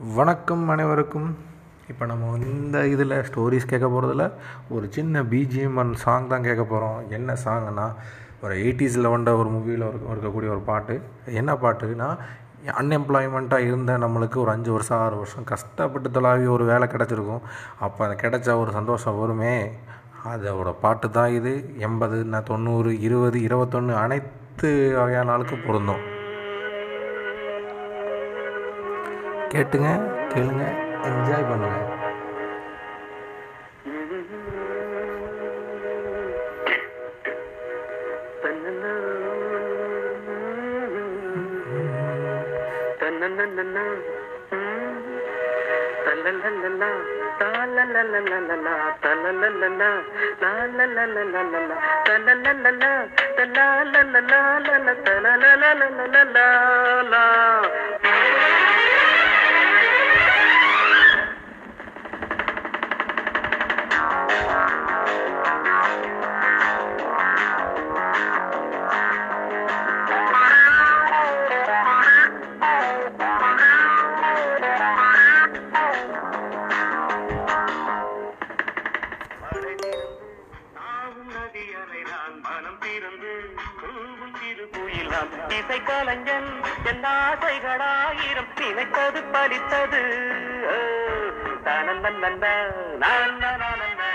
வணக்கம் அனைவருக்கும். இப்போ நம்ம இந்த இதில் ஸ்டோரிஸ் கேட்க போகிறதில்ல ஒரு சின்ன பிஜிஎம் அண்ட் சாங் தான் கேட்க போகிறோம் என்ன சாங்னா ஒரு எயிட்டிஸில் வந்த ஒரு மூவியில் இருக்கக்கூடிய ஒரு பாட்டு. என்ன பாட்டுனா அன்எம்ப்ளாய்மெண்ட்டாக இருந்த நம்மளுக்கு ஒரு அஞ்சு வருஷம் ஆறு வருஷம் கஷ்டப்பட்டு தொலாவி ஒரு வேலை கிடச்சிருக்கும். அப்போ அது கிடச்சா ஒரு சந்தோஷம் வருமே? அதோட பாட்டு தான் இது. எண்பது நான் தொண்ணூறு இருபது இருபத்தொன்று அனைத்து வகையான ஆளுக்கும் பொருந்தும். கேட்டுங்க கேளுங்க என்ஜாய் பண்ணுங்க. இசை கலைஞன் என் ஆசைகளாயிரம். நினைத்தது பலித்தது. தானந்தந்தந்த, நானந்தனந்தந்த,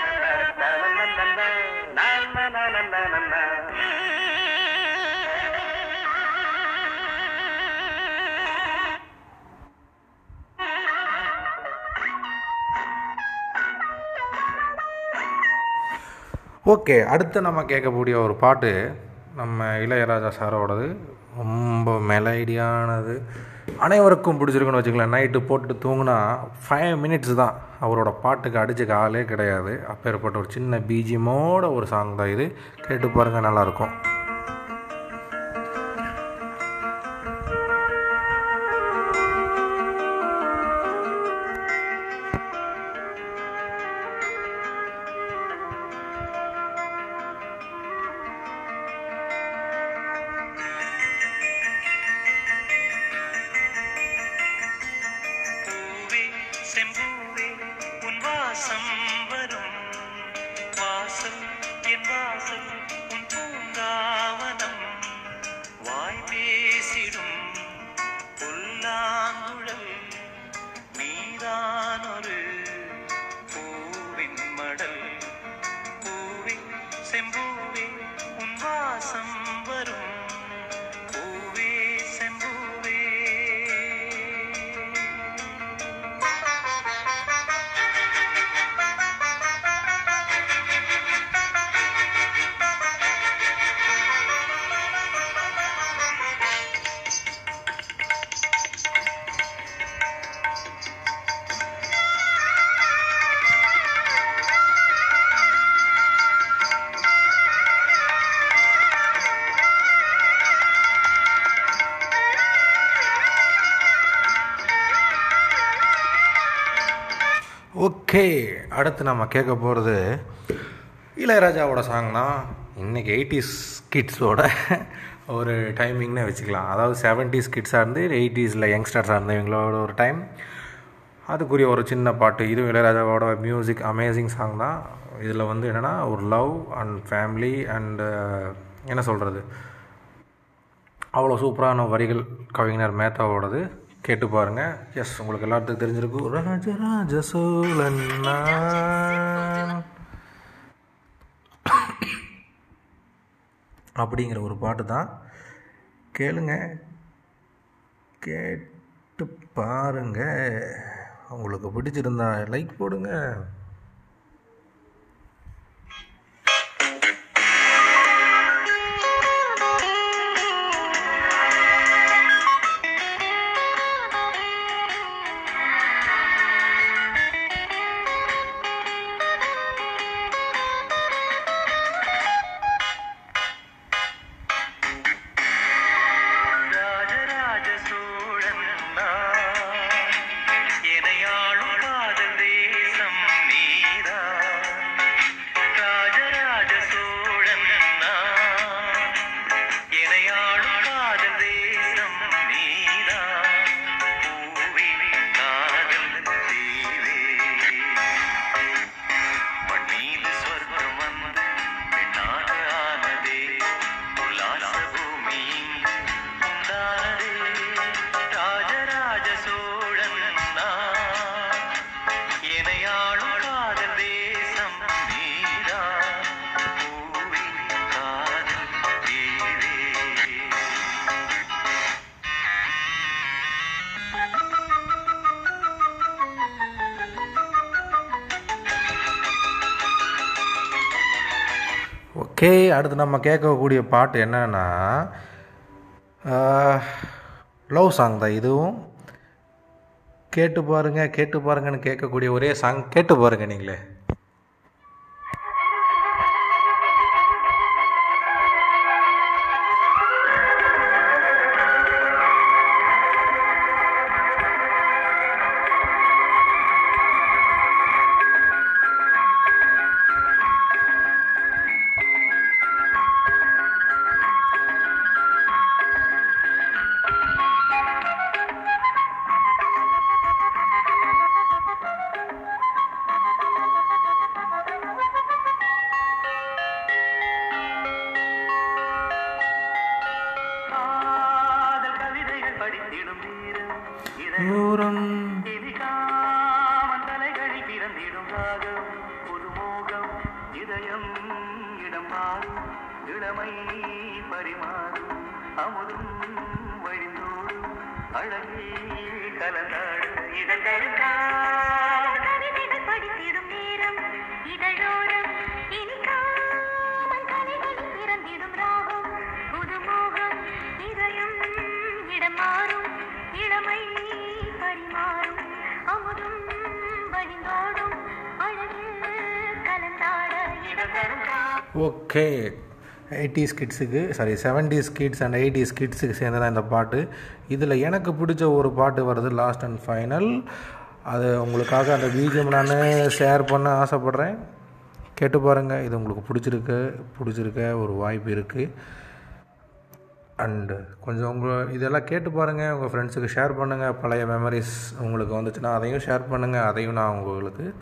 ஓகே அடுத்து நம்ம கேட்கக்கூடிய ஒரு பாட்டு நம்ம இளையராஜா சாரோடது ரொம்ப மெலடியானது. அனைவருக்கும் பிடிச்சிருக்குன்னு வச்சுக்கலாம் நைட்டு போட்டு தூங்கினா ஃபைவ் மினிட்ஸ் தான். அவரோட பாட்டுக்கு அடிச்சுக்க ஆளே கிடையாது. அப்பேற்பட்ட ஒரு சின்ன பீஜியமோட ஒரு சாங் தான் இது. கேட்டு பாருங்கள் நல்லாயிருக்கும் வரும் வாசல் என் வாசல் உன் பூங்காவனம். வாய் பேசிடும் புல்லாங்குழல் நீதான் பூவின் மடல். பூவே செம்பூவே உன் வாசம் வரும். ஓகே. அடுத்து நம்ம கேட்க போகிறது இளையராஜாவோட சாங் தான். இன்றைக்கி எயிட்டிஸ் கிட்ஸோட ஒரு டைமிங்னே வச்சுக்கலாம். அதாவது செவன்ட்டீஸ் கிட்ஸாக இருந்து எயிட்டிஸில் யங்ஸ்டர்ஸாக இருந்து இவங்களோட ஒரு டைம் அதுக்குரிய ஒரு சின்ன பாட்டு. இதுவும் இளையராஜாவோட மியூசிக் அமேசிங் சாங் தான். இதில் வந்து என்னென்னா ஒரு லவ் அண்ட் ஃபேமிலி அண்டு என்ன சொல்கிறது அவ்வளோ சூப்பரான வரிகள் கவிஞர் மேத்தாவோடது. கேட்டு பாருங்க. எஸ் உங்களுக்கு எல்லாத்துக்கும் தெரிஞ்சிருக்கும். ராஜராஜ சோழன் அப்படிங்கிற ஒரு பாட்டு தான். கேளுங்க. கேட்டு பாருங்க. உங்களுக்கு பிடிச்சிருந்தா லைக் போடுங்க. ஓகே அடுத்து நம்ம கேட்கக்கூடிய பாட்டு என்னன்னா லவ் சாங் தான் இதுவும். கேட்டு பாருங்கள் கேட்டு பாருங்கன்னு கேட்கக்கூடிய ஒரே சாங் கேட்டு பாருங்கள் நீங்களே. தலைகளில் ராகம் புதுமோகம் இதயம் இடம் மாறும் இளமை பரிமாறும் அமுதும் வழிந்தோடும் அழகே கலந்தாடும் இதழ் கவிதைகள் படித்திடும் நேரம் இதழோரம் இனிக்காமல் கலைகளில் பிறந்திடும் ராகம் புதுமோகம் இதயம் இடம் மாறும் இளமை ஓகே. எயிட்டிஸ் கிட்ஸுக்கு sorry seventies kids and eighties கிட்ஸுக்கு சேர்ந்ததான் இந்த பாட்டு. இதில் எனக்கு பிடிச்ச ஒரு பாட்டு வருது லாஸ்ட் அண்ட் ஃபைனல் அது உங்களுக்காக அந்த பீஜம் நான் ஷேர் பண்ண ஆசைப்பட்றேன். கேட்டு பாருங்கள் இது உங்களுக்கு பிடிச்சிருக்கு பிடிச்சிருக்க ஒரு வாய்ப்பு இருக்குது அண்டு கொஞ்சம் உங்கள் இதெல்லாம் கேட்டு பாருங்கள் உங்கள் ஃப்ரெண்ட்ஸுக்கு ஷேர் பண்ணுங்கள் பழைய மெமரிஸ் உங்களுக்கு வந்துச்சுன்னா அதையும் ஷேர் பண்ணுங்கள் அதையும் நான் உங்களுக்கு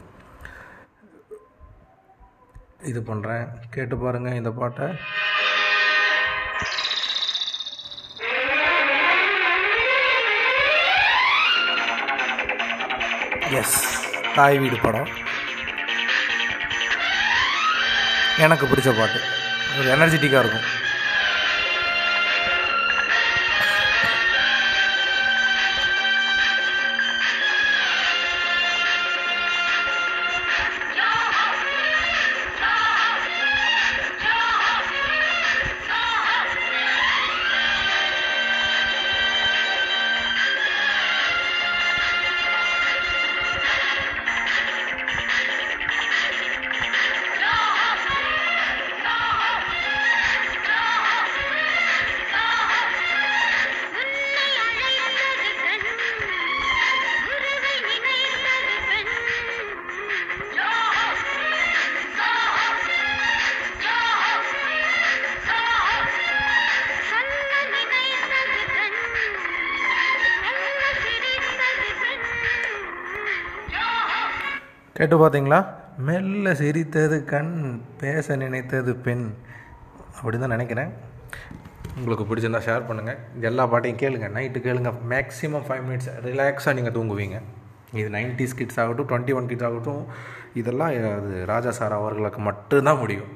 இது பண்ணுறேன் கேட்டு பாருங்கள் இந்த பாட்டை. எஸ் தாய் வீடு படம். எனக்கு பிடிச்ச பாட்டு. ஒரு எனர்ஜெட்டிக்காக இருக்கும். கேட்டு பார்த்தீங்களா? மெல்ல சிரித்தது கண் பேச நினைத்தது பெண். அப்படி தான் நினைக்கிறேன். உங்களுக்கு பிடிச்சிருந்தா ஷேர் பண்ணுங்கள் எல்லா பாட்டையும் கேளுங்க. நைட்டு கேளுங்க. மேக்ஸிமம் ஃபைவ் மினிட்ஸ் ரிலாக்ஸாக நீங்கள் தூங்குவீங்க. இது நைன்டிஸ் கிட்ஸ் ஆகட்டும் டுவெண்ட்டி ஒன் கிட்ஸ் ஆகட்டும் இதெல்லாம் அது ராஜா சார் அவர்களுக்கு மட்டும்தான் முடியும்.